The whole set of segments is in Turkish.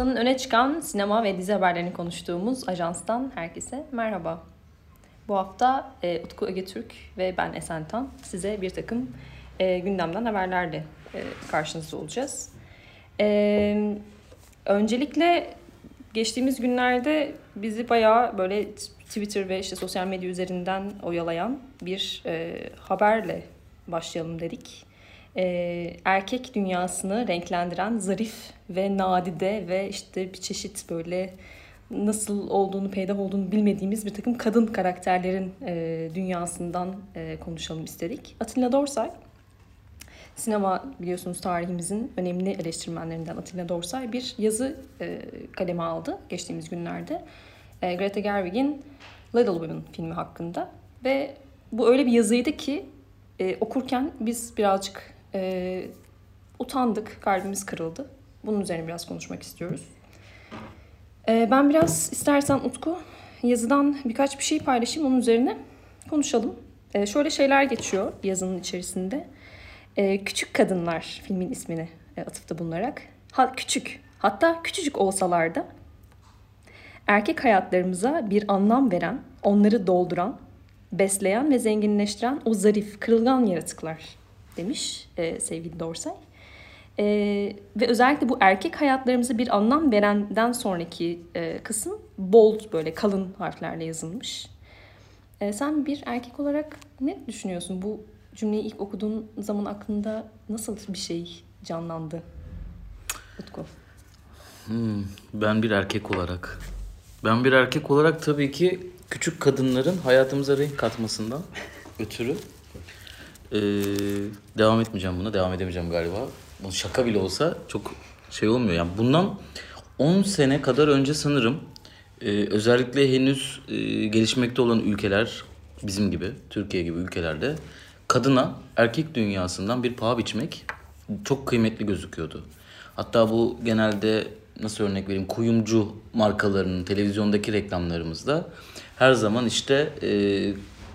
Haftanın öne çıkan sinema ve dizi haberlerini konuştuğumuz ajanstan herkese merhaba. Bu hafta e, Utku Ögetürk ve ben Esen Tan size bir takım e, gündemden haberlerle e, karşınızda olacağız. E, öncelikle geçtiğimiz günlerde bizi bayağı böyle Twitter ve işte sosyal medya üzerinden oyalayan bir e, haberle başlayalım dedik. E, erkek dünyasını renklendiren zarif ve nadide ve işte bir çeşit böyle nasıl olduğunu, peydah olduğunu bilmediğimiz bir takım kadın karakterlerin e, dünyasından e, konuşalım istedik. Atilla Dorsay, sinema biliyorsunuz tarihimizin önemli eleştirmenlerinden Atilla Dorsay bir yazı e, kaleme aldı geçtiğimiz günlerde. E, Greta Gerwig'in Little Women filmi hakkında ve bu öyle bir yazıydı ki e, okurken biz birazcık e, utandık, kalbimiz kırıldı. Bunun üzerine biraz konuşmak istiyoruz. E, ben biraz istersen Utku yazıdan birkaç bir şey paylaşayım onun üzerine konuşalım. E, şöyle şeyler geçiyor yazının içerisinde. E, küçük Kadınlar filmin ismini e, atıfta bulunarak. Ha, küçük, hatta küçücük olsalar da erkek hayatlarımıza bir anlam veren, onları dolduran, besleyen ve zenginleştiren o zarif, kırılgan yaratıklar demiş e, sevgili Dorsay. E, ve özellikle bu erkek hayatlarımıza bir anlam verenden sonraki e, kısım bold böyle kalın harflerle yazılmış. E, sen bir erkek olarak ne düşünüyorsun? Bu cümleyi ilk okuduğun zaman aklında nasıl bir şey canlandı? Utku. Hmm, ben bir erkek olarak. Ben bir erkek olarak tabii ki küçük kadınların hayatımıza renk katmasından ötürü ee, devam etmeyeceğim buna. Devam edemeyeceğim galiba. Bu şaka bile olsa çok şey olmuyor. Yani bundan 10 sene kadar önce sanırım e, özellikle henüz e, gelişmekte olan ülkeler bizim gibi, Türkiye gibi ülkelerde kadına erkek dünyasından bir paha biçmek çok kıymetli gözüküyordu. Hatta bu genelde nasıl örnek vereyim kuyumcu markalarının televizyondaki reklamlarımızda her zaman işte e,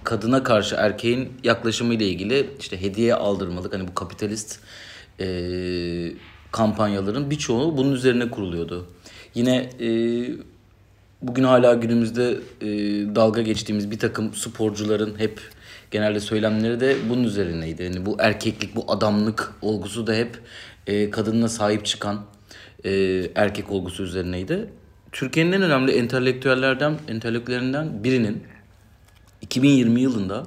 kadına karşı erkeğin yaklaşımı ile ilgili işte hediye aldırmalık hani bu kapitalist e, kampanyaların birçoğu bunun üzerine kuruluyordu. Yine e, bugün hala günümüzde e, dalga geçtiğimiz bir takım sporcuların hep genelde söylemleri de bunun üzerineydi. Yani bu erkeklik, bu adamlık olgusu da hep e, kadınına sahip çıkan e, erkek olgusu üzerineydi. Türkiye'nin en önemli entelektüellerden, entelektüellerinden birinin 2020 yılında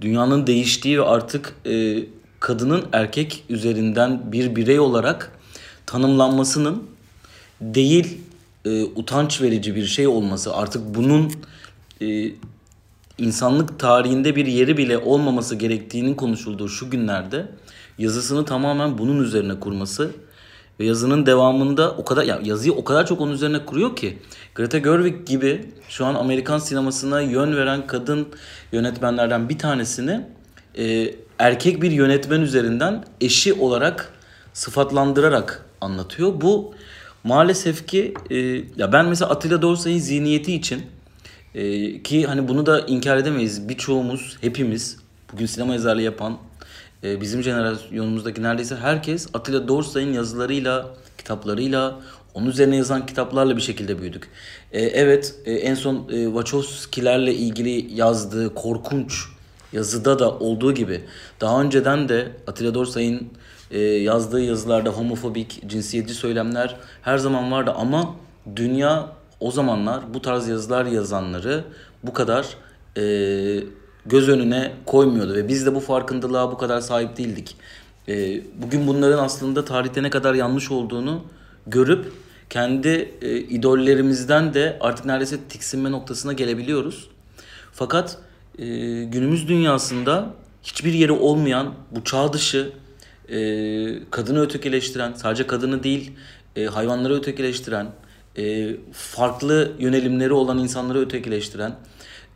dünyanın değiştiği ve artık e, kadının erkek üzerinden bir birey olarak tanımlanmasının değil e, utanç verici bir şey olması artık bunun e, insanlık tarihinde bir yeri bile olmaması gerektiğinin konuşulduğu şu günlerde yazısını tamamen bunun üzerine kurması ve yazının devamında o kadar ya yazıyı o kadar çok onun üzerine kuruyor ki Greta Gerwig gibi şu an Amerikan sinemasına yön veren kadın yönetmenlerden bir tanesini e, erkek bir yönetmen üzerinden eşi olarak sıfatlandırarak anlatıyor. Bu maalesef ki e, ya ben mesela Atilla Dorsay'ın zihniyeti için e, ki hani bunu da inkar edemeyiz. Birçoğumuz, hepimiz bugün sinema yazarlığı yapan e, bizim jenerasyonumuzdaki neredeyse herkes Atilla Dorsay'ın yazılarıyla, kitaplarıyla, onun üzerine yazan kitaplarla bir şekilde büyüdük. E, evet e, en son e, Wachowski'lerle ilgili yazdığı korkunç yazıda da olduğu gibi daha önceden de Atilla Dorsay'ın e, yazdığı yazılarda homofobik, cinsiyetçi söylemler her zaman vardı ama dünya o zamanlar bu tarz yazılar yazanları bu kadar e, göz önüne koymuyordu ve biz de bu farkındalığa bu kadar sahip değildik. E, bugün bunların aslında tarihte ne kadar yanlış olduğunu görüp kendi e, idollerimizden de artık neredeyse tiksinme noktasına gelebiliyoruz. Fakat e, günümüz dünyasında hiçbir yeri olmayan bu çağ dışı e, kadını ötekileştiren, sadece kadını değil hayvanları ötekileştiren, farklı yönelimleri olan insanları ötekileştiren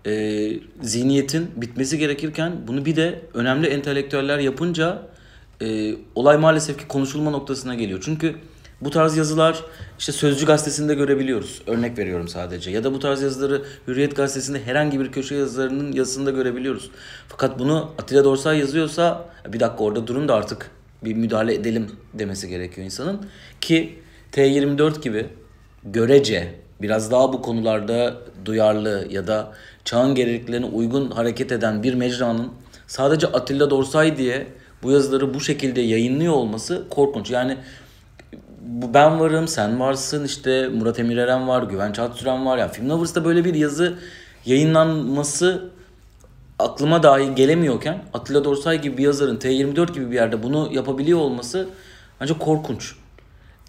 e, zihniyetin bitmesi gerekirken bunu bir de önemli entelektüeller yapınca e, olay maalesef ki konuşulma noktasına geliyor. Çünkü bu tarz yazılar işte Sözcü gazetesinde görebiliyoruz. Örnek veriyorum sadece. Ya da bu tarz yazıları Hürriyet gazetesinde herhangi bir köşe yazılarının yazısında görebiliyoruz. Fakat bunu Atilla Dorsay yazıyorsa bir dakika orada durun da artık bir müdahale edelim demesi gerekiyor insanın. Ki T24 gibi görece biraz daha bu konularda duyarlı ya da çağın gerekliliklerine uygun hareket eden bir mecranın sadece Atilla Dorsay diye bu yazıları bu şekilde yayınlıyor olması korkunç. Yani ben varım, sen varsın, işte Murat Emir Eren var, Güven Çağatüren var. Yani Film Lovers'ta böyle bir yazı yayınlanması aklıma dahi gelemiyorken Atilla Dorsay gibi bir yazarın T24 gibi bir yerde bunu yapabiliyor olması bence korkunç.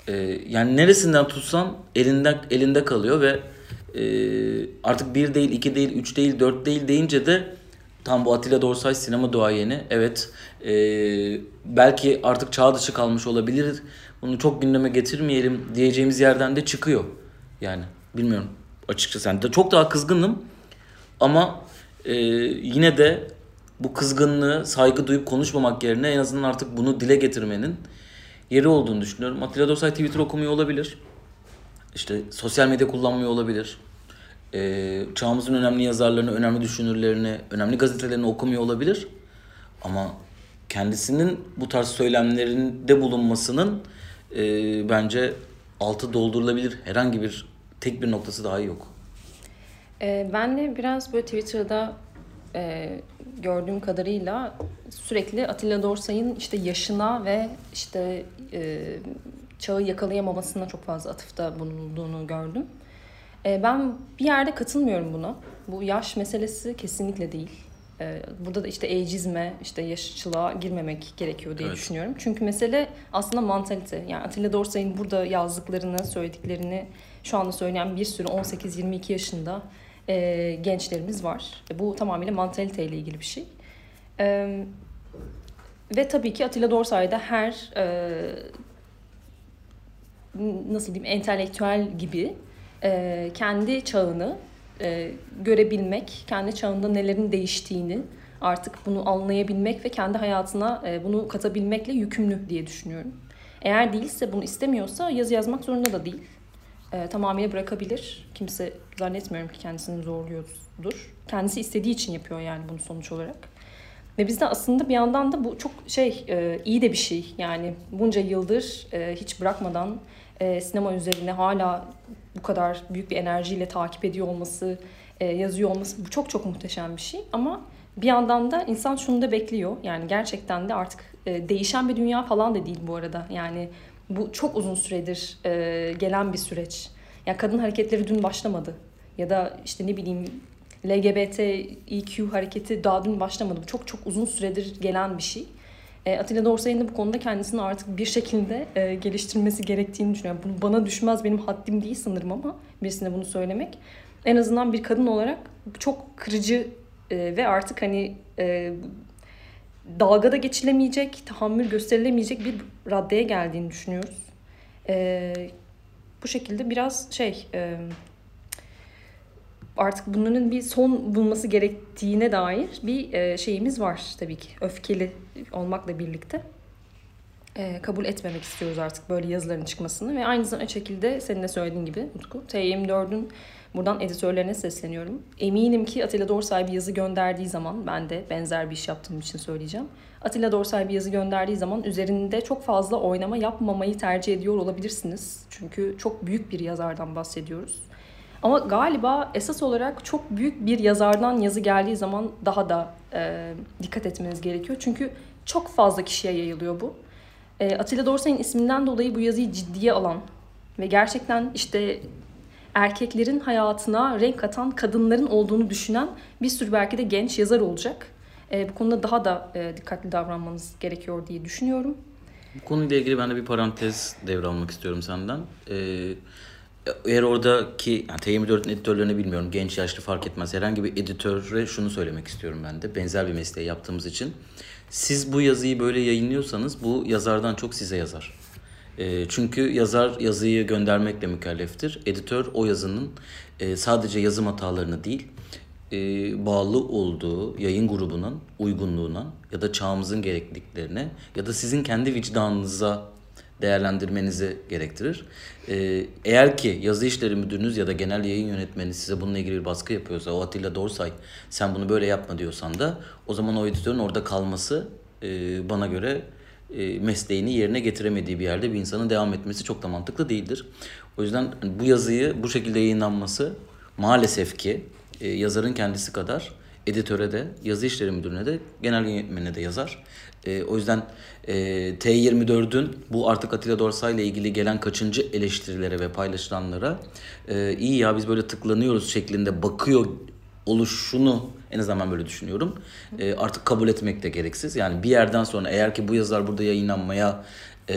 Ee, yani neresinden tutsan elinde elinde kalıyor ve artık bir değil, iki değil, üç değil, dört değil deyince de tam bu Atilla Dorsay sinema duayeni. Evet e, belki artık çağ dışı kalmış olabilir. Bunu çok gündeme getirmeyelim diyeceğimiz yerden de çıkıyor. Yani bilmiyorum açıkçası. Yani çok daha kızgınım ama e, yine de bu kızgınlığı saygı duyup konuşmamak yerine en azından artık bunu dile getirmenin yeri olduğunu düşünüyorum. Atilla Dorsay Twitter okumuyor olabilir. İşte sosyal medya kullanmıyor olabilir. Ee, çağımızın önemli yazarlarını, önemli düşünürlerini, önemli gazetelerini okumuyor olabilir. Ama kendisinin bu tarz söylemlerinde bulunmasının e, bence altı doldurulabilir herhangi bir tek bir noktası daha yok. E, ben de biraz böyle Twitter'da e, gördüğüm kadarıyla sürekli Atilla Dorsay'ın işte yaşına ve işte e, çağı yakalayamamasına çok fazla atıfta bulunduğunu gördüm. E, ben bir yerde katılmıyorum buna. Bu yaş meselesi kesinlikle değil. E, burada da işte ageizme, işte yaşçılığa girmemek gerekiyor diye Evet. düşünüyorum. Çünkü mesele aslında mantalite. Yani Atilla Dorsay'ın burada yazdıklarını, söylediklerini şu anda söyleyen bir sürü 18-22 yaşında e, gençlerimiz var. E, Bu tamamıyla mantaliteyle ilgili bir şey. E, ve tabii ki Atilla Dorsay'da her e, nasıl diyeyim entelektüel gibi e, kendi çağını e, görebilmek, kendi çağında nelerin değiştiğini artık bunu anlayabilmek ve kendi hayatına e, bunu katabilmekle yükümlü diye düşünüyorum. Eğer değilse bunu istemiyorsa yazı yazmak zorunda da değil. E, tamamıyla bırakabilir. Kimse zannetmiyorum ki kendisini zorluyordur. Kendisi istediği için yapıyor yani bunu sonuç olarak. Ve bizde aslında bir yandan da bu çok şey e, iyi de bir şey. Yani bunca yıldır e, hiç bırakmadan e, sinema üzerine hala bu kadar büyük bir enerjiyle takip ediyor olması, e, yazıyor olması bu çok çok muhteşem bir şey. Ama bir yandan da insan şunu da bekliyor. Yani gerçekten de artık e, değişen bir dünya falan da değil bu arada. Yani bu çok uzun süredir e, gelen bir süreç. Yani kadın hareketleri dün başlamadı. Ya da işte ne bileyim LGBTİQ hareketi daha dün başlamadı. Bu çok çok uzun süredir gelen bir şey. E, Atilla Dorsay'ın da bu konuda kendisini artık bir şekilde e, geliştirmesi gerektiğini düşünüyorum. Bunu bana düşmez benim haddim değil sanırım ama birisine bunu söylemek. En azından bir kadın olarak çok kırıcı e, ve artık hani dalgada geçilemeyecek, tahammül gösterilemeyecek bir raddeye geldiğini düşünüyoruz. Bu şekilde biraz şey artık bunların bir son bulması gerektiğine dair bir e, şeyimiz var tabii ki. Öfkeli olmakla birlikte. E, kabul etmemek istiyoruz artık böyle yazıların çıkmasını ve aynı zamanda şekilde senin de söylediğin gibi Utku T24'ün buradan editörlerine sesleniyorum. Eminim ki Atilla Dorsay bir yazı gönderdiği zaman ben de benzer bir iş yaptığım için söyleyeceğim. Atilla Dorsay bir yazı gönderdiği zaman üzerinde çok fazla oynama yapmamayı tercih ediyor olabilirsiniz. Çünkü çok büyük bir yazardan bahsediyoruz. Ama galiba esas olarak çok büyük bir yazardan yazı geldiği zaman daha da e, dikkat etmeniz gerekiyor. Çünkü çok fazla kişiye yayılıyor bu. E, Atilla Dorsay'ın isminden dolayı bu yazıyı ciddiye alan ve gerçekten işte erkeklerin hayatına renk katan kadınların olduğunu düşünen bir sürü belki de genç yazar olacak. E, bu konuda daha da e, dikkatli davranmanız gerekiyor diye düşünüyorum. Bu konuyla ilgili ben de bir parantez devralmak istiyorum senden. Ee, eğer oradaki yani T24'ün editörlerini bilmiyorum. Genç yaşlı fark etmez. Herhangi bir editöre şunu söylemek istiyorum ben de. Benzer bir mesleği yaptığımız için. Siz bu yazıyı böyle yayınlıyorsanız bu yazardan çok size yazar. Ee, çünkü yazar yazıyı göndermekle mükelleftir. Editör o yazının e, sadece yazım hatalarını değil, e, bağlı olduğu yayın grubunun uygunluğuna ya da çağımızın gerekliliklerine ya da sizin kendi vicdanınıza değerlendirmenizi gerektirir. Ee, eğer ki yazı işleri müdürünüz ya da genel yayın yönetmeni size bununla ilgili bir baskı yapıyorsa, o Atilla Dorsay sen bunu böyle yapma diyorsan da o zaman o editörün orada kalması e, bana göre e, mesleğini yerine getiremediği bir yerde bir insanın devam etmesi çok da mantıklı değildir. O yüzden bu yazıyı bu şekilde yayınlanması maalesef ki e, yazarın kendisi kadar editöre de, yazı işleri müdürüne de, genel yönetmenine de yazar. E, o yüzden e, T24'ün bu artık Atilla Dorsay ile ilgili gelen kaçıncı eleştirilere ve paylaşılanlara e, iyi ya biz böyle tıklanıyoruz şeklinde bakıyor oluşunu en azından böyle düşünüyorum. E, artık kabul etmek de gereksiz. Yani bir yerden sonra eğer ki bu yazılar burada yayınlanmaya e,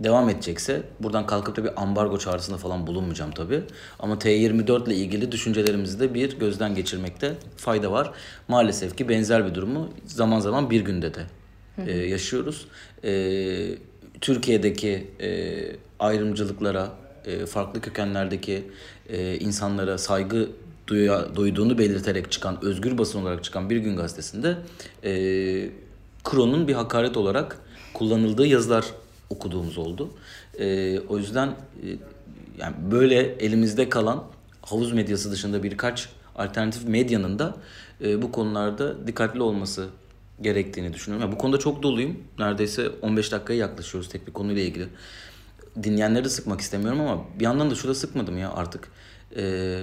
devam edecekse buradan kalkıp da bir ambargo çağrısında falan bulunmayacağım tabii. Ama T24 ile ilgili düşüncelerimizi de bir gözden geçirmekte fayda var. Maalesef ki benzer bir durumu zaman zaman bir günde de e, yaşıyoruz. E, Türkiye'deki e, ayrımcılıklara, e, farklı kökenlerdeki e, insanlara saygı duya, duyduğunu belirterek çıkan, özgür basın olarak çıkan Bir Gün Gazetesi'nde e, Kronos bir hakaret olarak kullanıldığı yazılar okuduğumuz oldu. E, o yüzden e, yani böyle elimizde kalan havuz medyası dışında birkaç alternatif medyanın da e, bu konularda dikkatli olması gerektiğini düşünüyorum. Yani bu konuda çok doluyum. Neredeyse 15 dakikaya yaklaşıyoruz tek bir konuyla ilgili. Dinleyenleri sıkmak istemiyorum ama bir yandan da şurada sıkmadım ya artık. Ee,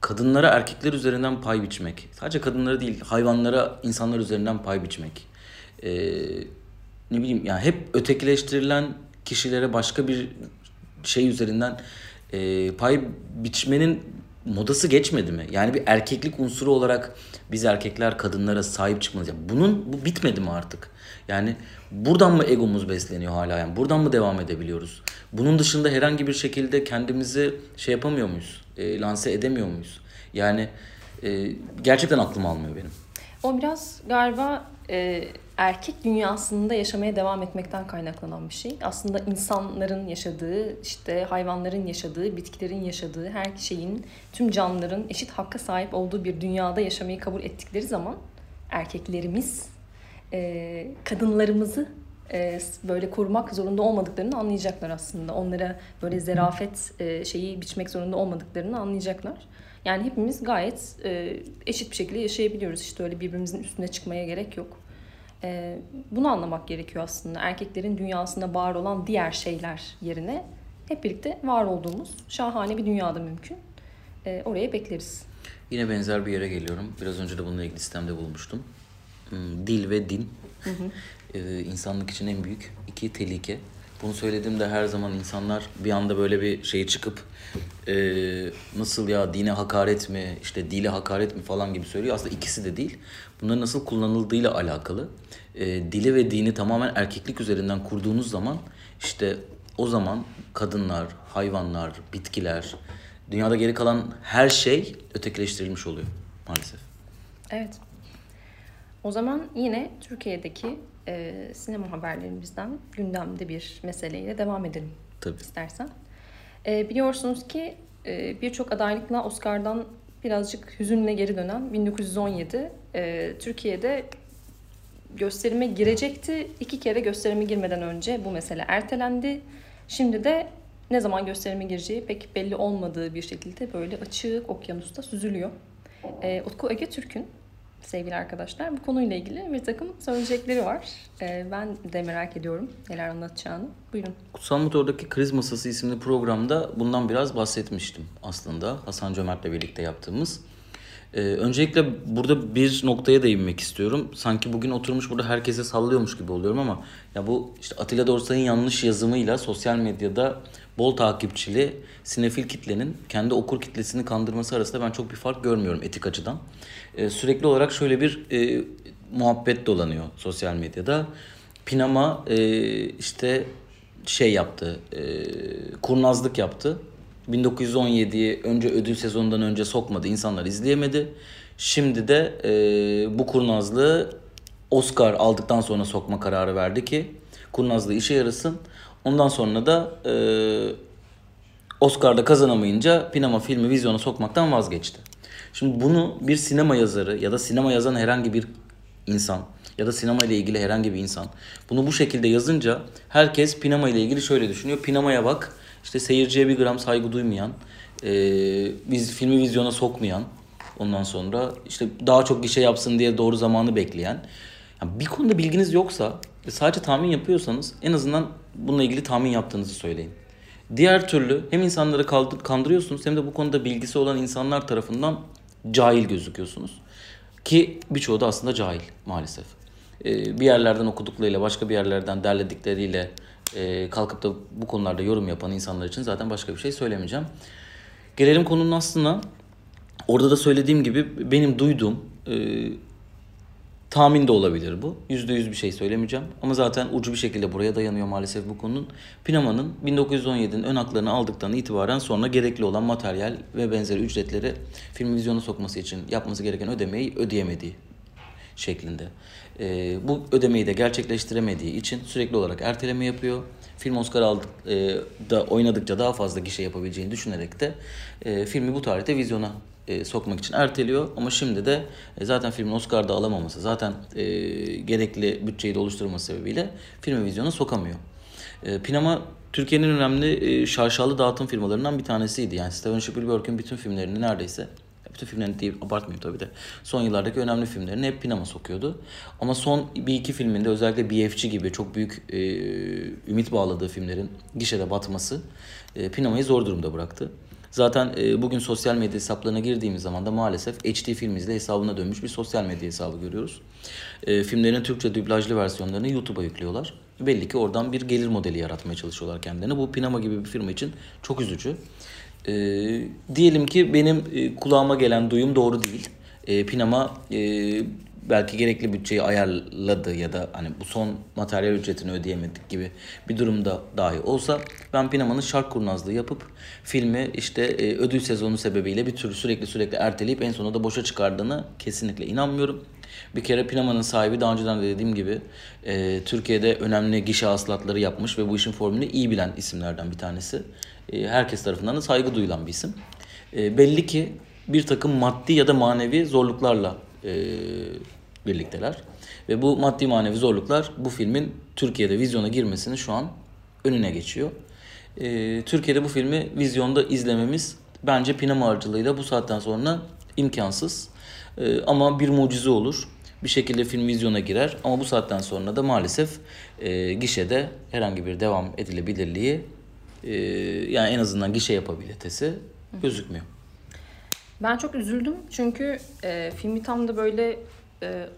kadınlara erkekler üzerinden pay biçmek. Sadece kadınlara değil hayvanlara insanlar üzerinden pay biçmek. Ee, ne bileyim yani hep ötekileştirilen kişilere başka bir şey üzerinden e, pay biçmenin modası geçmedi mi? Yani bir erkeklik unsuru olarak biz erkekler kadınlara sahip çıkmalıyız. Yani bunun bu bitmedi mi artık? Yani buradan mı egomuz besleniyor hala yani? Buradan mı devam edebiliyoruz? Bunun dışında herhangi bir şekilde kendimizi şey yapamıyor muyuz? E, lanse edemiyor muyuz? Yani e, gerçekten aklım almıyor benim. O biraz galiba e, erkek dünyasında yaşamaya devam etmekten kaynaklanan bir şey. Aslında insanların yaşadığı, işte hayvanların yaşadığı, bitkilerin yaşadığı, her şeyin, tüm canlıların eşit hakka sahip olduğu bir dünyada yaşamayı kabul ettikleri zaman erkeklerimiz e, kadınlarımızı e, böyle korumak zorunda olmadıklarını anlayacaklar aslında. Onlara böyle zerafet e, şeyi biçmek zorunda olmadıklarını anlayacaklar. Yani hepimiz gayet e, eşit bir şekilde yaşayabiliyoruz. İşte öyle birbirimizin üstüne çıkmaya gerek yok. E, bunu anlamak gerekiyor aslında. Erkeklerin dünyasında var olan diğer şeyler yerine hep birlikte var olduğumuz şahane bir dünyada mümkün. E, oraya bekleriz. Yine benzer bir yere geliyorum. Biraz önce de bununla ilgili sistemde bulmuştum. Hmm, dil ve din. Hı hı. Ee, insanlık için en büyük iki tehlike. Bunu söylediğimde her zaman insanlar bir anda böyle bir şey çıkıp e, nasıl ya dine hakaret mi işte dile hakaret mi falan gibi söylüyor. Aslında ikisi de değil. Bunların nasıl kullanıldığıyla alakalı. E, dili ve dini tamamen erkeklik üzerinden kurduğunuz zaman işte o zaman kadınlar, hayvanlar, bitkiler, dünyada geri kalan her şey ötekileştirilmiş oluyor maalesef. Evet. O zaman yine Türkiye'deki e, sinema haberlerimizden gündemde bir meseleyle devam edelim. Tabii. istersen. E, biliyorsunuz ki e, birçok adaylıkla Oscar'dan birazcık hüzünle geri dönen 1917 e, Türkiye'de gösterime girecekti. İki kere gösterime girmeden önce bu mesele ertelendi. Şimdi de ne zaman gösterime gireceği pek belli olmadığı bir şekilde böyle açık okyanusta süzülüyor. E, Utku Ege Türk'ün sevgili arkadaşlar bu konuyla ilgili bir takım söyleyecekleri var. E, ben de merak ediyorum neler anlatacağını. Buyurun. Kutsal Motor'daki Kriz Masası isimli programda bundan biraz bahsetmiştim aslında. Hasan Cömert'le birlikte yaptığımız. Ee, öncelikle burada bir noktaya değinmek istiyorum. Sanki bugün oturmuş burada herkese sallıyormuş gibi oluyorum ama ya bu işte Atilla Dorsay'ın yanlış yazımıyla sosyal medyada bol takipçili sinefil kitlenin kendi okur kitlesini kandırması arasında ben çok bir fark görmüyorum etik açıdan. Ee, sürekli olarak şöyle bir e, muhabbet dolanıyor sosyal medyada. Pinama e, işte şey yaptı, e, kurnazlık yaptı 1917'yi önce ödül sezonundan önce sokmadı. insanlar izleyemedi. Şimdi de e, bu kurnazlığı Oscar aldıktan sonra sokma kararı verdi ki kurnazlığı işe yarasın. Ondan sonra da e, Oscar'da kazanamayınca Pinama filmi vizyona sokmaktan vazgeçti. Şimdi bunu bir sinema yazarı ya da sinema yazan herhangi bir insan ya da sinema ile ilgili herhangi bir insan bunu bu şekilde yazınca herkes Pinama ile ilgili şöyle düşünüyor. Pinama'ya bak işte seyirciye bir gram saygı duymayan, e, biz filmi vizyona sokmayan, ondan sonra işte daha çok gişe yapsın diye doğru zamanı bekleyen. Yani bir konuda bilginiz yoksa sadece tahmin yapıyorsanız en azından bununla ilgili tahmin yaptığınızı söyleyin. Diğer türlü hem insanları kandırıyorsunuz hem de bu konuda bilgisi olan insanlar tarafından cahil gözüküyorsunuz. Ki birçoğu da aslında cahil maalesef. Ee, bir yerlerden okuduklarıyla, başka bir yerlerden derledikleriyle e, kalkıp da bu konularda yorum yapan insanlar için zaten başka bir şey söylemeyeceğim. Gelelim konunun aslına. Orada da söylediğim gibi benim duyduğum e, tahmin de olabilir bu. Yüzde yüz bir şey söylemeyeceğim. Ama zaten ucu bir şekilde buraya dayanıyor maalesef bu konunun. Pinama'nın 1917'nin ön haklarını aldıktan itibaren sonra gerekli olan materyal ve benzeri ücretleri film vizyona sokması için yapması gereken ödemeyi ödeyemediği şeklinde. E, bu ödemeyi de gerçekleştiremediği için sürekli olarak erteleme yapıyor. Film Oscar aldık, e, da oynadıkça daha fazla gişe yapabileceğini düşünerek de e, filmi bu tarihte vizyona e, sokmak için erteliyor. Ama şimdi de e, zaten filmin Oscar'da alamaması, zaten e, gerekli bütçeyi de oluşturması sebebiyle filmi vizyona sokamıyor. Pinama Türkiye'nin önemli şarşalı dağıtım firmalarından bir tanesiydi. Yani Steven Spielberg'in bütün filmlerini neredeyse bütün filmlerini değil abartmayayım tabii de. Son yıllardaki önemli filmlerini hep Pinama sokuyordu. Ama son bir iki filminde özellikle BFG gibi çok büyük e, ümit bağladığı filmlerin gişede batması e, Pinama'yı zor durumda bıraktı. Zaten e, bugün sosyal medya hesaplarına girdiğimiz zaman da maalesef HD Film izle hesabına dönmüş bir sosyal medya hesabı görüyoruz. E, filmlerin Türkçe dublajlı versiyonlarını YouTube'a yüklüyorlar. Belli ki oradan bir gelir modeli yaratmaya çalışıyorlar kendilerine. Bu Pinama gibi bir firma için çok üzücü. E, diyelim ki benim e, kulağıma gelen duyum doğru değil. E, Pinama e, belki gerekli bütçeyi ayarladı ya da hani bu son materyal ücretini ödeyemedik gibi bir durumda dahi olsa ben Pinama'nın şark kurnazlığı yapıp filmi işte e, ödül sezonu sebebiyle bir tür sürekli sürekli erteleyip en sonunda boşa çıkardığını kesinlikle inanmıyorum. Bir kere Pinama'nın sahibi daha önceden de dediğim gibi e, Türkiye'de önemli gişe hasılatları yapmış ve bu işin formülünü iyi bilen isimlerden bir tanesi. E, herkes tarafından da saygı duyulan bir isim. E, belli ki bir takım maddi ya da manevi zorluklarla e, birlikteler. Ve bu maddi manevi zorluklar bu filmin Türkiye'de vizyona girmesini şu an önüne geçiyor. E, Türkiye'de bu filmi vizyonda izlememiz bence Pinama aracılığıyla bu saatten sonra imkansız. E, ama bir mucize olur. Bir şekilde film vizyona girer ama bu saatten sonra da maalesef e, gişede herhangi bir devam edilebilirliği e, yani en azından gişe yapabilitesi gözükmüyor. Ben çok üzüldüm çünkü e, filmi tam da böyle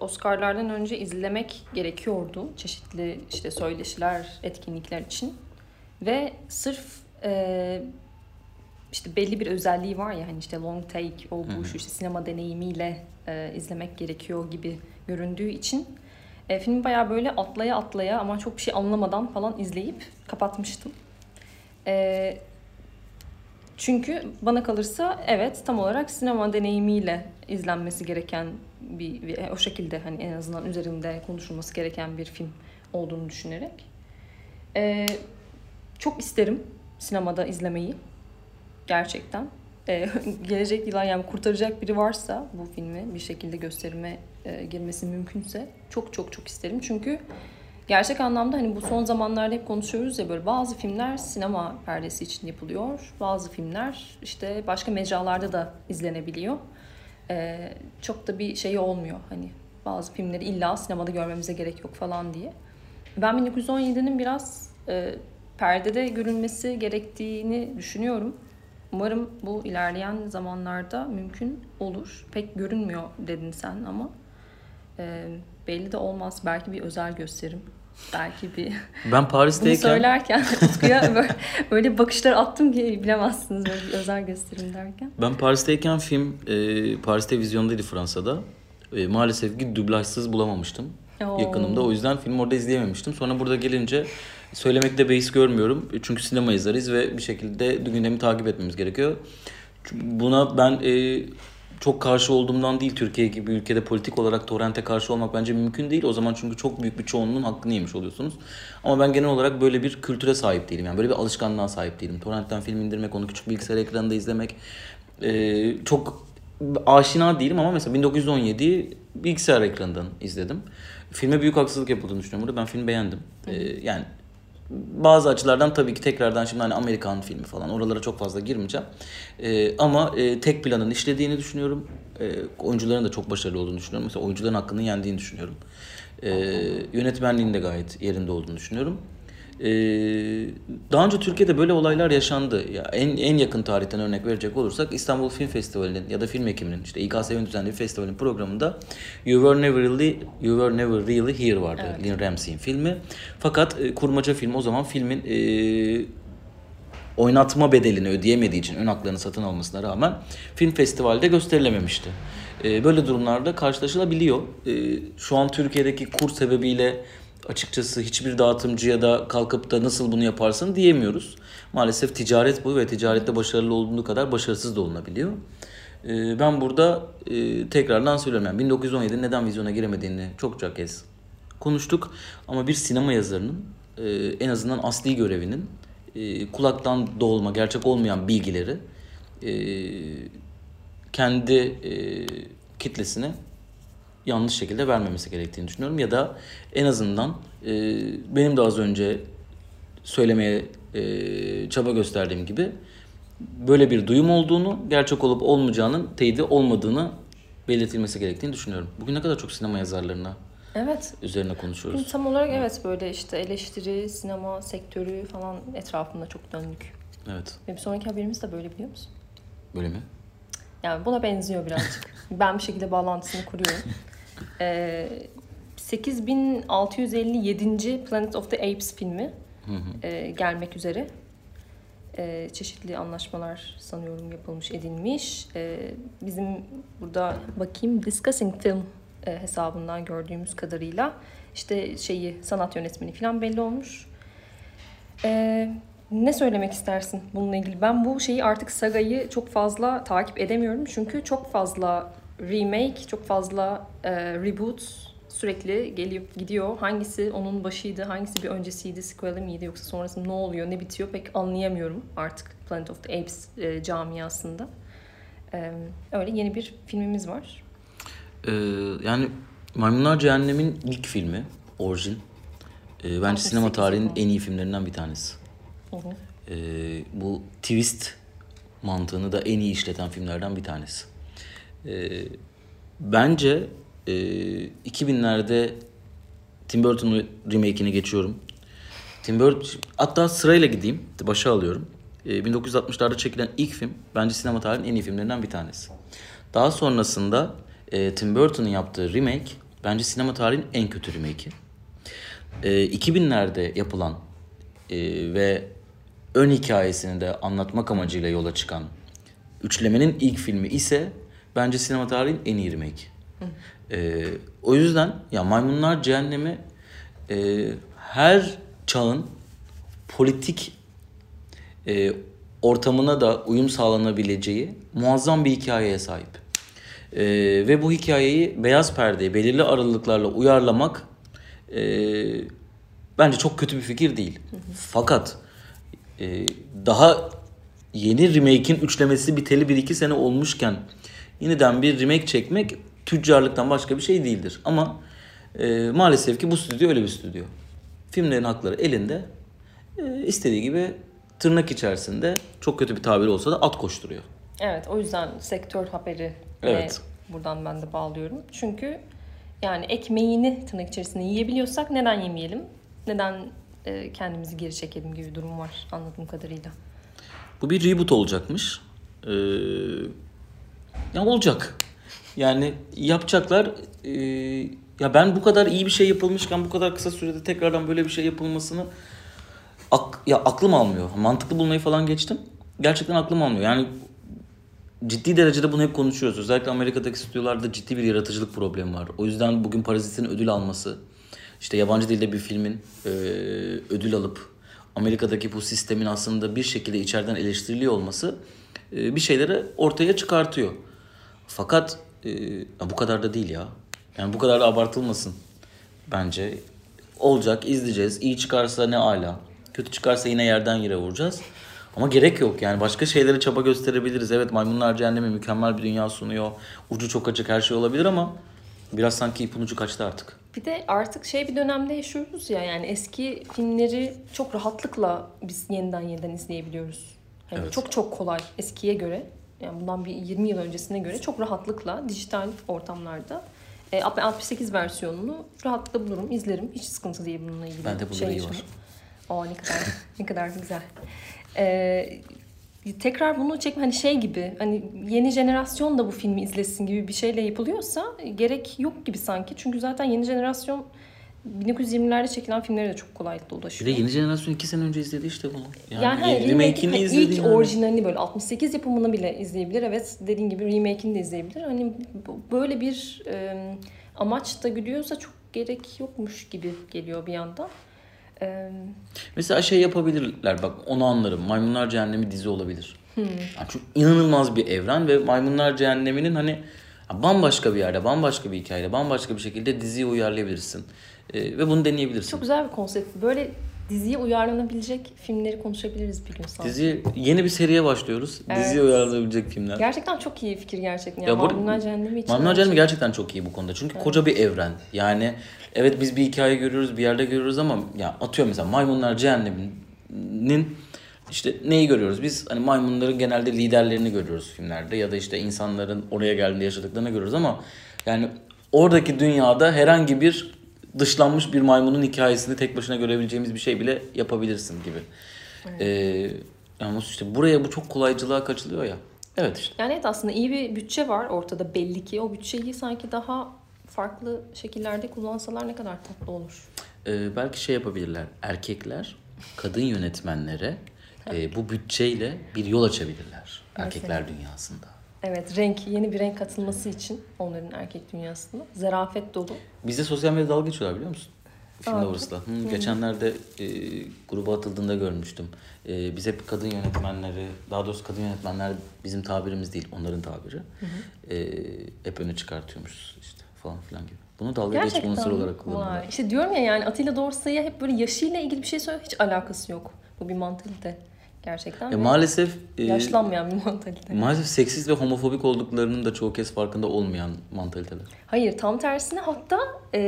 Oscar'lardan önce izlemek gerekiyordu. Çeşitli işte söyleşiler, etkinlikler için. Ve sırf e, işte belli bir özelliği var ya hani işte long take, o bu şu işte sinema deneyimiyle e, izlemek gerekiyor gibi göründüğü için e, filmi bayağı böyle atlaya atlaya ama çok bir şey anlamadan falan izleyip kapatmıştım. E, çünkü bana kalırsa evet tam olarak sinema deneyimiyle izlenmesi gereken bir, bir o şekilde hani en azından üzerinde konuşulması gereken bir film olduğunu düşünerek. Ee, çok isterim sinemada izlemeyi. Gerçekten. Ee, gelecek yıllar yani kurtaracak biri varsa bu filmi bir şekilde gösterime e, girmesi mümkünse çok çok çok isterim. Çünkü gerçek anlamda hani bu son zamanlarda hep konuşuyoruz ya böyle bazı filmler sinema perdesi için yapılıyor. Bazı filmler işte başka mecralarda da izlenebiliyor. Ee, çok da bir şey olmuyor hani bazı filmleri illa sinemada görmemize gerek yok falan diye. Ben 1917'nin biraz e, perdede görülmesi gerektiğini düşünüyorum. Umarım bu ilerleyen zamanlarda mümkün olur. Pek görünmüyor dedin sen ama e, belli de olmaz. Belki bir özel gösterim. Belki bir... Ben Paris'teyken... Bunu söylerken Utku'ya böyle, böyle bakışlar attım ki bilemezsiniz böyle bir özel gösterim derken. Ben Paris'teyken film e, Paris'te vizyondaydı Fransa'da. E, maalesef ki dublajsız bulamamıştım Oo. yakınımda. O yüzden film orada izleyememiştim. Sonra burada gelince söylemekte beis görmüyorum. Çünkü sinema izleriz ve bir şekilde gündemi takip etmemiz gerekiyor. Buna ben e, çok karşı olduğumdan değil Türkiye gibi ülkede politik olarak torrente karşı olmak bence mümkün değil. O zaman çünkü çok büyük bir çoğunluğun hakkını yemiş oluyorsunuz. Ama ben genel olarak böyle bir kültüre sahip değilim. Yani böyle bir alışkanlığa sahip değilim. Torrentten film indirmek, onu küçük bilgisayar ekranında izlemek e, çok aşina değilim ama mesela 1917'yi bilgisayar ekranından izledim. Filme büyük haksızlık yapıldığını düşünüyorum burada. Ben filmi beğendim. Ee, yani bazı açılardan tabii ki tekrardan şimdi hani Amerikan filmi falan oralara çok fazla girmeyeceğim. Ee, ama e, tek planın işlediğini düşünüyorum. E, oyuncuların da çok başarılı olduğunu düşünüyorum. Mesela oyuncuların hakkını yendiğini düşünüyorum. E, yönetmenliğin de gayet yerinde olduğunu düşünüyorum. E, daha önce Türkiye'de böyle olaylar yaşandı. Ya en en yakın tarihten örnek verecek olursak İstanbul Film Festivali'nin ya da film ekiminin işte İKSV'nin düzenlediği festivalin programında You Were Never Really You Were Never Really Here vardı. Evet. Lynn Ramsey'in filmi. Fakat e, kurmaca film o zaman filmin e, oynatma bedelini ödeyemediği için ön haklarını satın almasına rağmen film festivalde gösterilememişti. E, böyle durumlarda karşılaşılabiliyor. E, şu an Türkiye'deki kur sebebiyle açıkçası hiçbir dağıtımcıya da kalkıp da nasıl bunu yaparsın diyemiyoruz. Maalesef ticaret bu ve ticarette başarılı olduğu kadar başarısız da olunabiliyor. E, ben burada e, tekrardan söylüyorum. Yani 1917 neden vizyona giremediğini çokça kez konuştuk. Ama bir sinema yazarının e, en azından asli görevinin e, kulaktan dolma, gerçek olmayan bilgileri kendi kitlesine yanlış şekilde vermemesi gerektiğini düşünüyorum. Ya da en azından e, benim de az önce söylemeye e, çaba gösterdiğim gibi böyle bir duyum olduğunu, gerçek olup olmayacağının teyidi olmadığını belirtilmesi gerektiğini düşünüyorum. Bugün ne kadar çok sinema yazarlarına Evet. üzerine konuşuyoruz. Tam olarak evet böyle işte eleştiri, sinema sektörü falan etrafında çok döndük. Evet. Ve bir sonraki haberimiz de böyle biliyor musun? Böyle mi? Yani buna benziyor birazcık. ben bir şekilde bağlantısını kuruyorum. Ee, 8657. Planet of the Apes filmi e, gelmek üzere. E, çeşitli anlaşmalar sanıyorum yapılmış, edilmiş. E, bizim burada bakayım Discussing Film e, hesabından gördüğümüz kadarıyla işte şeyi sanat yönetmeni falan belli olmuş. E, ne söylemek istersin bununla ilgili? Ben bu şeyi artık sagayı çok fazla takip edemiyorum. Çünkü çok fazla remake, çok fazla e, reboot sürekli gelip gidiyor. Hangisi onun başıydı, hangisi bir öncesiydi, sequel'i miydi yoksa sonrasında ne oluyor, ne bitiyor pek anlayamıyorum artık Planet of the Apes e, camiasında. E, öyle yeni bir filmimiz var. Ee, yani Maymunlar Cehennem'in ilk filmi, orijin. Ee, bence sinema 68 tarihinin en iyi filmlerinden bir tanesi. Hı hı. Ee, bu twist mantığını da en iyi işleten filmlerden bir tanesi. Ee, bence e, 2000'lerde Tim Burton'un remake'ini geçiyorum. Tim Burton, hatta sırayla gideyim, başa alıyorum. Ee, 1960'larda çekilen ilk film bence sinema tarihinin en iyi filmlerinden bir tanesi. Daha sonrasında e, Tim Burton'un yaptığı remake bence sinema tarihinin en kötü remake'i. E, 2000'lerde yapılan e, ve ön hikayesini de anlatmak amacıyla yola çıkan üçlemenin ilk filmi ise bence sinema tarihinin en iyi remake. E, o yüzden ya Maymunlar Cehennemi e, her çağın politik e, ortamına da uyum sağlanabileceği muazzam bir hikayeye sahip. E, ve bu hikayeyi beyaz perdeye belirli aralıklarla uyarlamak e, bence çok kötü bir fikir değil. Fakat e, daha yeni remake'in üçlemesi biteli bir iki sene olmuşken yeniden bir remake çekmek tüccarlıktan başka bir şey değildir. Ama e, maalesef ki bu stüdyo öyle bir stüdyo. Filmlerin hakları elinde e, istediği gibi tırnak içerisinde çok kötü bir tabir olsa da at koşturuyor. Evet o yüzden sektör haberi Evet. ve buradan ben de bağlıyorum. Çünkü yani ekmeğini tırnak içerisinde yiyebiliyorsak neden yemeyelim? Neden e, kendimizi geri çekelim gibi bir durum var anladığım kadarıyla. Bu bir reboot olacakmış. Ee, ya olacak. Yani yapacaklar. Ee, ya ben bu kadar iyi bir şey yapılmışken bu kadar kısa sürede tekrardan böyle bir şey yapılmasını ak, ya aklım almıyor. Mantıklı bulmayı falan geçtim. Gerçekten aklım almıyor. Yani ciddi derecede bunu hep konuşuyoruz. Özellikle Amerika'daki stüdyolarda ciddi bir yaratıcılık problemi var. O yüzden bugün Parazit'in ödül alması, işte yabancı dilde bir filmin e, ödül alıp Amerika'daki bu sistemin aslında bir şekilde içeriden eleştiriliyor olması e, bir şeyleri ortaya çıkartıyor. Fakat e, bu kadar da değil ya. Yani bu kadar da abartılmasın bence. Olacak, izleyeceğiz. İyi çıkarsa ne ala. Kötü çıkarsa yine yerden yere vuracağız. Ama gerek yok yani başka şeylere çaba gösterebiliriz. Evet Maymunlar Cehennemi mükemmel bir dünya sunuyor. Ucu çok açık her şey olabilir ama biraz sanki ipin ucu kaçtı artık. Bir de artık şey bir dönemde yaşıyoruz ya yani eski filmleri çok rahatlıkla biz yeniden yeniden izleyebiliyoruz. Yani Evet. Çok çok kolay eskiye göre. Yani bundan bir 20 yıl öncesine göre çok rahatlıkla dijital ortamlarda E, 68 versiyonunu rahatlıkla bulurum, izlerim. Hiç sıkıntı değil bununla ilgili. Bende Blu-ray şey var. Aa ne kadar ne kadar güzel. Ee, tekrar bunu çekme hani şey gibi hani yeni jenerasyon da bu filmi izlesin gibi bir şeyle yapılıyorsa gerek yok gibi sanki. Çünkü zaten yeni jenerasyon 1920'lerde çekilen filmlere de çok kolaylıkla Bir ulaşıyor. de yeni jenerasyon iki sene önce izledi işte bunu. Yani, Yani, hayır, remake'ini remake- izledi. ilk yani. orijinalini böyle 68 yapımını bile izleyebilir. Evet dediğin gibi remake'ini de izleyebilir. Hani böyle bir e, amaç da güdüyorsa çok gerek yokmuş gibi geliyor bir yandan. E, Mesela şey yapabilirler bak onu anlarım. Maymunlar Cehennemi dizi olabilir. Hmm. Yani çünkü inanılmaz bir evren ve Maymunlar Cehennemi'nin hani bambaşka bir yerde, bambaşka bir hikayede, bambaşka bir şekilde diziyi uyarlayabilirsin. Ee, ve bunu deneyebilirsin. Çok güzel bir konsept. Böyle diziye uyarlanabilecek filmleri konuşabiliriz bir gün sanki. Dizi yeni bir seriye başlıyoruz. Evet. Diziye uyarlanabilecek filmler. Gerçekten çok iyi fikir gerçekten. Yani Ya Maymunlar Cehennemi için. Maymunlar Cehennemi gerçekten çok iyi bu konuda. Çünkü koca bir evren. Yani evet biz bir hikaye görüyoruz, bir yerde görüyoruz ama ya atıyorum mesela Maymunlar Cehennemi'nin işte neyi görüyoruz? Biz hani maymunların genelde liderlerini görüyoruz filmlerde ya da işte insanların oraya geldiğinde yaşadıklarını görüyoruz ama yani oradaki dünyada herhangi bir dışlanmış bir maymunun hikayesini tek başına görebileceğimiz bir şey bile yapabilirsin gibi. Ee, yani işte buraya bu çok kolaycılığa kaçılıyor ya. Evet işte. Yani evet aslında iyi bir bütçe var ortada belli ki. O bütçeyi sanki daha farklı şekillerde kullansalar ne kadar tatlı olur. Ee, belki şey yapabilirler. Erkekler kadın yönetmenlere e, bu bütçeyle bir yol açabilirler. Erkekler dünyasında. Evet renk, yeni bir renk katılması için onların erkek dünyasında. Zarafet dolu. Bizde sosyal medyada dalga geçiyorlar biliyor musun? Film Aa, Lovers'la. Hı, geçenlerde e, gruba atıldığında görmüştüm. E, biz hep kadın yönetmenleri, daha doğrusu kadın yönetmenler bizim tabirimiz değil, onların tabiri. E, hep öne çıkartıyormuşuz işte falan filan gibi. Bunu dalga geçme unsuru olarak kullanıyorlar. İşte diyorum ya yani Atilla Dorsay'a hep böyle yaşıyla ilgili bir şey söylüyor. Hiç alakası yok. Bu bir mantalite. Gerçekten. E, maalesef e, yaşlanmayan bir mantalite. Maalesef seksist ve homofobik olduklarının da çoğu kez farkında olmayan mantaliteler. Hayır tam tersine hatta e,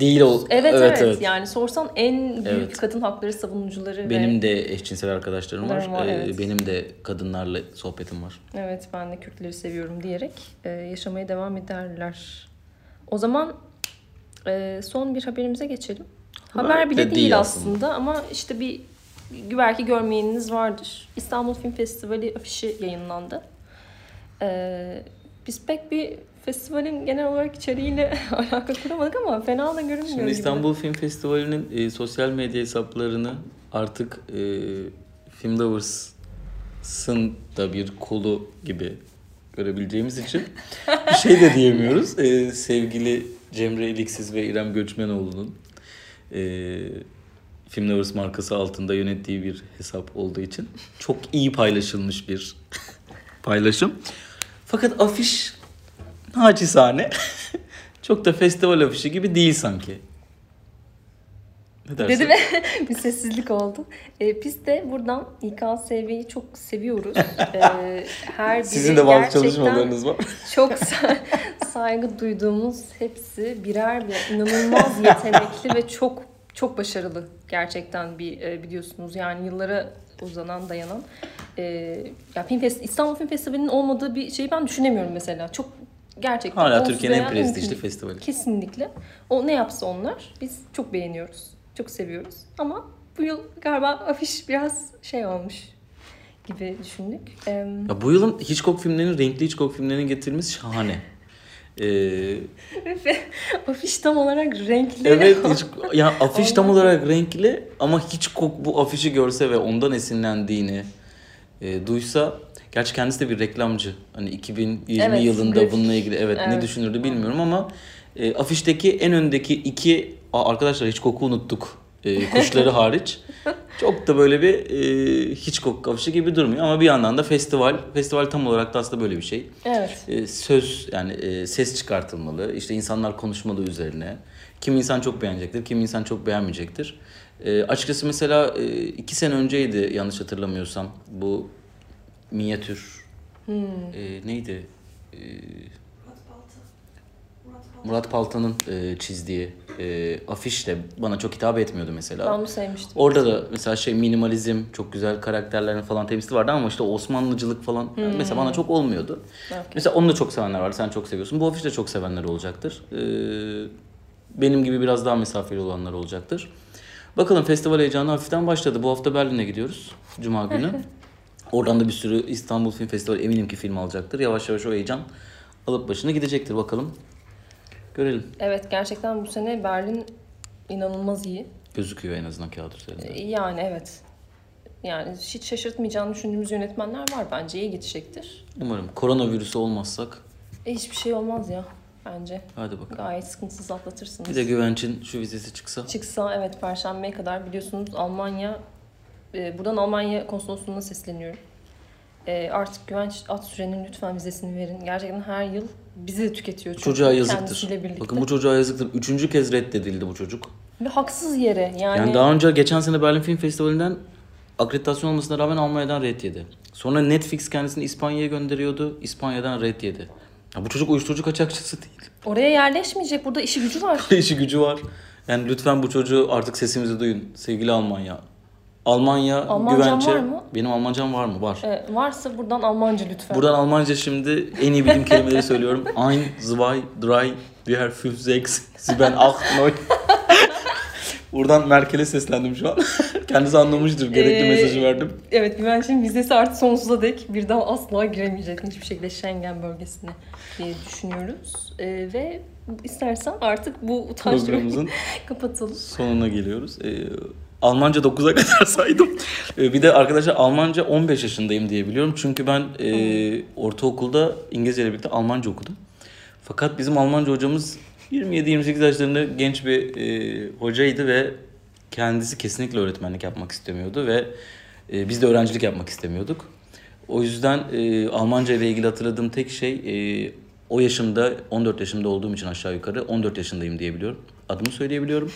Değil ol. Evet, evet evet. yani sorsan en büyük Evet. kadın hakları savunucuları Benim ve de eşcinsel arkadaşlarım var. Var, evet. Benim de kadınlarla sohbetim var. evet ben de Kürtleri seviyorum diyerek e, yaşamaya devam ederler. O zaman e, son bir haberimize geçelim. Haber Haber, bile de değil, değil aslında. aslında. ama işte bir belki görmeyeniniz vardır. İstanbul Film Festivali afişi yayınlandı. E, biz pek bir festivalin genel olarak içeriğiyle alaka kuramadık ama fena da görünmüyor Şimdi gibi. İstanbul Film Festivali'nin e, sosyal medya hesaplarını artık e, Film Lovers'ın da bir kolu gibi görebileceğimiz için bir şey de diyemiyoruz. E, sevgili Cemre İliksiz ve İrem Göçmenoğlu'nun e, Film Lovers markası altında yönettiği bir hesap olduğu için çok iyi paylaşılmış bir paylaşım. Fakat afiş naçizane çok da festival afişi gibi değil sanki. Ne dersin? Dedi ve bir sessizlik oldu. Ee, biz de buradan İKSV'yi çok seviyoruz. Ee, her Sizin de bazı gerçekten çalışmalarınız var. Çok sa- saygı duyduğumuz hepsi birer bir inanılmaz yetenekli ve çok çok başarılı gerçekten bir e, biliyorsunuz yani yıllara uzanan dayanan e, ya film Fest- İstanbul Film Festivali'nin olmadığı bir şeyi ben düşünemiyorum mesela. Çok gerçekten Hala Türkiye'nin en prestijli festivali. Kesinlikle. O ne yapsa onlar biz çok beğeniyoruz. Çok seviyoruz. Ama bu yıl galiba afiş biraz şey olmuş gibi düşündük. Em, Ya bu yılın Hitchcock filmlerinin, renkli Hitchcock filmlerinin getirilmesi şahane. Ee, afiş tam olarak renkli. evet, hiç, ya afiş tam olarak renkli ama Hitchcock bu afişi görse ve ondan esinlendiğini e, duysa, gerçi kendisi de bir reklamcı. Hani 2020 Evet, yılında grafik. bununla ilgili evet, ne Evet. düşünürdü bilmiyorum ama e, afişteki en öndeki iki Aa, arkadaşlar Hitchcock'u unuttuk. E, kuşları hariç. Çok da böyle bir e, Hitchcock afişi gibi durmuyor ama bir yandan da festival. Festival tam olarak da aslında böyle bir şey. Evet. E, söz yani e, ses çıkartılmalı. İşte insanlar konuşmalı üzerine. Kim insan çok beğenecektir, kim insan çok beğenmeyecektir. E, açıkçası mesela e, iki sene önceydi yanlış hatırlamıyorsam bu minyatür Hmm. e, neydi? E. Murat Palta'nın e, çizdiği e, afiş de bana çok hitap etmiyordu mesela. Ben bunu sevmiştim. Orada da mesela şey minimalizm, çok güzel karakterlerin falan temsili vardı ama işte Osmanlıcılık falan mesela bana çok olmuyordu. Okey. Mesela onu da çok sevenler vardı. Sen çok seviyorsun. Bu afişi de çok sevenler olacaktır. Ee, benim gibi biraz daha mesafeli olanlar olacaktır. Bakalım festival heyecanı hafiften başladı. Bu hafta Berlin'e gidiyoruz. Cuma günü. Oradan da bir sürü İstanbul Film Festivali eminim ki film alacaktır. Yavaş yavaş o heyecan alıp başını gidecektir. Bakalım. Görelim. Evet gerçekten bu sene Berlin inanılmaz iyi. Gözüküyor en azından kağıt üzerinde. Ee, Yani evet. Yani hiç şaşırtmayacağını düşündüğümüz yönetmenler var bence iyi gidecektir. Umarım koronavirüsü olmazsak E, hiçbir şey olmaz ya bence. hadi bakalım. Gayet sıkıntısız atlatırsınız. Bir de güvencin şu vizesi çıksa. Çıksa evet Perşembe'ye kadar biliyorsunuz Almanya, e, buradan Almanya konsolosluğuna sesleniyorum. E, artık güvenç at sürenin lütfen vizesini verin. Gerçekten her yıl bizi de tüketiyor. çünkü Çocuğa yazıktır. Bakın bu çocuğa yazıktır. Üçüncü kez reddedildi bu çocuk. Ve haksız yere yani. Yani daha önce geçen sene Berlin Film Festivali'nden akreditasyon olmasına rağmen Almanya'dan red yedi. Sonra Netflix kendisini İspanya'ya gönderiyordu. İspanya'dan red yedi. Ya bu çocuk uyuşturucu kaçakçısı değil. Oraya yerleşmeyecek. Burada işi gücü var. İşi gücü var. Yani lütfen bu çocuğu artık sesimizi duyun. Sevgili Almanya. Almanya Almancan güvence. var mı? Benim Almancam var mı? Var. E, varsa buradan Almanca lütfen. Buradan Almanca şimdi en iyi bildiğim kelimeleri söylüyorum. Ein, zwei, drei, vier, fünf, sechs, sieben, acht, neun. Buradan Merkel'e seslendim şu an. Kendisi anlamıştır. Gerekli Ee, mesajı verdim. Evet güvençin vizesi artık sonsuza dek bir daha asla giremeyecek hiçbir şekilde Schengen bölgesine diye düşünüyoruz. E, ve istersen artık bu utanç Programımızın kapatalım. sonuna geliyoruz. Ee, Almanca 9'a kadar saydım. Ee, bir de arkadaşlar Almanca 15 yaşındayım diye biliyorum. Çünkü ben e, ortaokulda İngilizce ile birlikte Almanca okudum. Fakat bizim Almanca hocamız 27-28 yaşlarında genç bir e, hocaydı ve kendisi kesinlikle öğretmenlik yapmak istemiyordu ve e, biz de öğrencilik yapmak istemiyorduk. O yüzden e, Almanca ile ilgili hatırladığım tek şey e, o yaşımda 14 yaşımda olduğum için aşağı yukarı 14 yaşındayım diyebiliyorum. Adımı söyleyebiliyorum.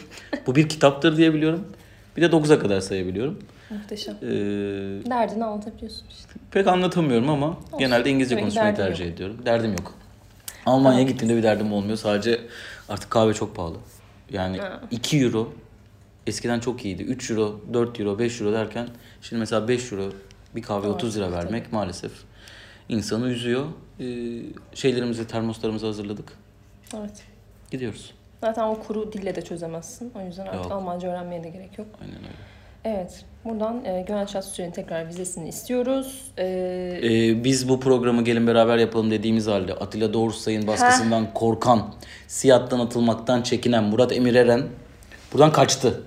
Bu bir kitaptır diyebiliyorum. Bir de 9'a kadar sayabiliyorum. Muhteşem. E, Derdini anlatabiliyorsun işte. pek anlatamıyorum ama genelde İngilizce Demek konuşmayı tercih yok. ediyorum. Derdim yok. Almanya'ya Tamam. gittiğimde bir derdim olmuyor. Sadece artık kahve çok pahalı. Yani Ha. 2 euro eskiden çok iyiydi. 3 euro, 4 euro, 5 euro derken şimdi mesela 5 euro bir kahve Doğru, 30 lira vermek maalesef insanı üzüyor. Ee, şeylerimizi, termoslarımızı hazırladık. Evet. Gidiyoruz. Zaten o kuru dille de çözemezsin. O yüzden artık Yok. Almanca öğrenmeye de gerek yok. Aynen öyle. Evet. Buradan e, Güven Şahsüren'in tekrar vizesini istiyoruz. E, Ee, biz bu programı gelin beraber yapalım dediğimiz halde Atilla Doğrusu Sayın baskısından korkan, siyattan atılmaktan çekinen Murat Emir Eren buradan kaçtı.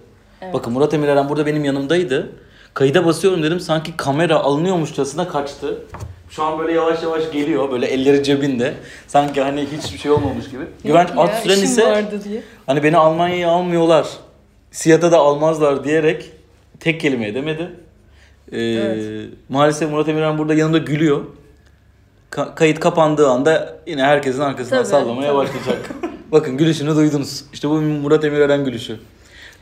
Bakın Murat Emir Eren burada benim yanımdaydı. Kayıda basıyorum dedim sanki kamera alınıyormuşçasına kaçtı. Şu an böyle yavaş yavaş geliyor böyle elleri cebinde. Sanki hani hiçbir şey olmamış gibi. Güvenç ya, Atsüren işim ise hani beni Almanya'ya almıyorlar. Siyata da almazlar diyerek tek kelime edemedi. Ee, Evet. Maalesef Murat Emirhan burada yanımda gülüyor. Ka- kayıt kapandığı anda yine herkesin arkasından Tabii, sallamaya tabii. başlayacak. Bakın gülüşünü duydunuz. İşte bu Murat Emirhan gülüşü.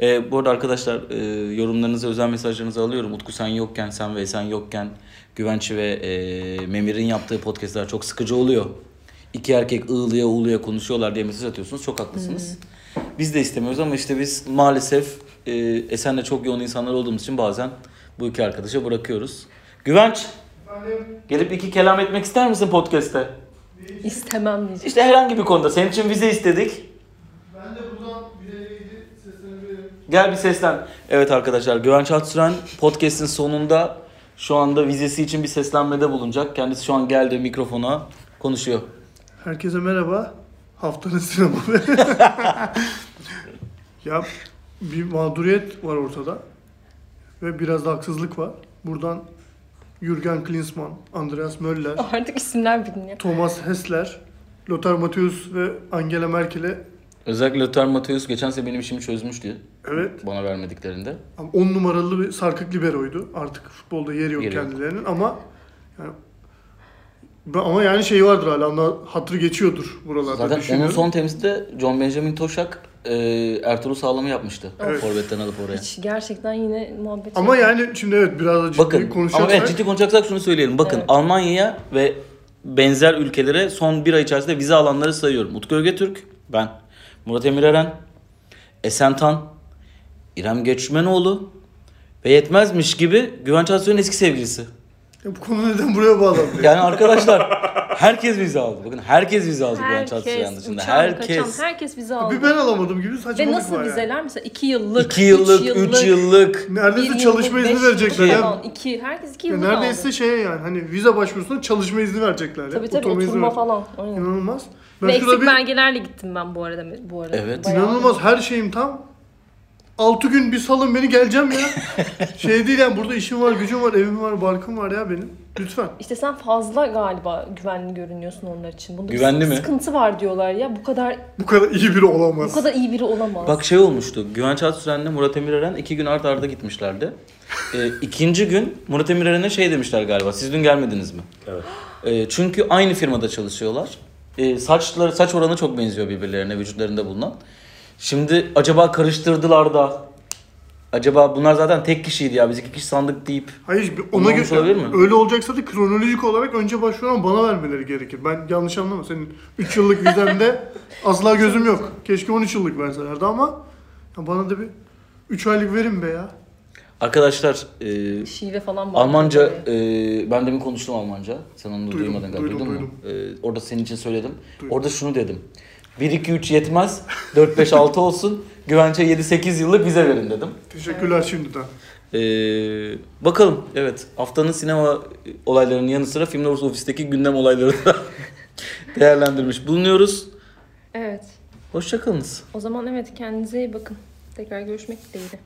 Ee, bu arada arkadaşlar e, yorumlarınızı, özel mesajlarınızı alıyorum. Utku sen yokken, sen ve sen yokken Güvenç ve e, Memir'in yaptığı podcastler çok sıkıcı oluyor. İki erkek ığlıya uğluya konuşuyorlar diye mesaj atıyorsunuz. Çok haklısınız. Biz de istemiyoruz ama işte biz maalesef e, Esen'le çok yoğun insanlar olduğumuz için bazen bu iki arkadaşa bırakıyoruz. Güvenç, gelip iki kelam etmek ister misin podcast'te? İstemem diyecek. İşte herhangi bir konuda. Senin için vize istedik. Ben de buradan Güneyli'yi seslenebilirim. Gel bir seslen. Evet arkadaşlar Güvenç Atsüren podcast'in sonunda şu anda vizesi için bir seslenmede bulunacak. Kendisi şu an geldi mikrofona konuşuyor. Herkese merhaba. Haftanın sinemamı. ya bir mağduriyet var ortada. Ve biraz da haksızlık var. Buradan Jürgen Klinsmann, Andreas Möller, Artık isimler biliniyor. Thomas Hessler, Lothar Matthäus ve Angela Merkel'e Özellikle Lothar Matthäus geçen sene benim işimi çözmüştü evet bana vermediklerinde. 10 numaralı bir sarkık liberoydu. Artık futbolda yeri yok Yeri yok. kendilerinin ama yani, ama yani şey vardır hala hatırı geçiyordur buralarda Zaten onun son temsilde John Benjamin Toşak e, Ertuğrul Sağlam'ı yapmıştı. Evet. Forvet'ten alıp oraya. Hiç gerçekten yine muhabbet Ama yani şimdi evet biraz da ciddi Bakın ama konuşacaksak evet ciddi konuşacaksak şunu söyleyelim. Bakın Evet. Almanya'ya ve benzer ülkelere son bir ay içerisinde vize alanları sayıyorum. Utku Ögetürk, ben, Murat Emir Eren, Esentan, İrem Göçmenoğlu ve yetmezmiş gibi Güvenç Aksoy'un eski sevgilisi. Ya bu konu neden buraya bağlandı? Yani arkadaşlar herkes vize aldı. Bakın herkes vize aldı Güvenç Aksoy'un Herkes, dışında. uçan, Herkes. kaçan, herkes bizi aldı. bir ben alamadım gibi saçmalık Ve nasıl yani. vizeler? Mesela 2 yıllık, 2 yıllık, 3 3 yıllık. Neredeyse çalışma yıllık, izni verecekler yıllık ya. falan. İki, herkes 2 Ya yıllık neredeyse aldı. şeye yani hani vize başvurusunda çalışma izni verecekler ya. Tabii tabii Oturma oturma falan. Aynen. İnanılmaz. Ben Ve eksik bir belgelerle gittim ben bu arada. Bu arada. Evet. Bayağı- inanılmaz her şeyim tam. 6 gün bir salın beni geleceğim ya. şey değil yani burada işim var, gücüm var, evim var, barkım var ya benim. Lütfen. İşte sen fazla galiba güvenli görünüyorsun onlar için. Bunda bir Güvenli mi? Sıkıntı var diyorlar ya. Bu kadar Bu kadar iyi biri olamaz. bu kadar iyi biri olamaz. Bak şey olmuştu. Güvenç Aksüren'le Murat Emireren iki gün art arda gitmişlerdi. Ee, ikinci gün Murat Emirören'e şey demişler galiba. Siz dün gelmediniz mi? Evet. Ee, çünkü aynı firmada çalışıyorlar. Ee, saçları saç oranı çok benziyor birbirlerine vücutlarında bulunan. Şimdi acaba karıştırdılar da acaba bunlar zaten tek kişiydi ya biz iki kişi sandık deyip Hayır ona göre olabilir mi? öyle olacaksa da kronolojik olarak önce başvuran bana vermeleri gerekir. Ben yanlış anlama. Senin 3 yıllık vizende asla gözüm yok. Keşke 13 yıllık verselerdi ama ya bana da bir 3 aylık verin be ya. Arkadaşlar e, Şive falan var. Almanca e, ben demin konuştum Almanca. Sen onu Duydum, duymadın galiba. Duydun mu? E, orada senin için söyledim. Duydum. Orada şunu dedim. 1 2 3 yetmez. 4 5 6 olsun. Güvence 7 8 yıllık vize verin dedim. Teşekkürler şimdiden. E, bakalım. Evet. Haftanın sinema olaylarının yanı sıra Filmler Ofis'teki gündem olayları da değerlendirmiş bulunuyoruz. Evet. Hoşçakalınız. O zaman evet kendinize iyi bakın. Tekrar görüşmek dileğiyle.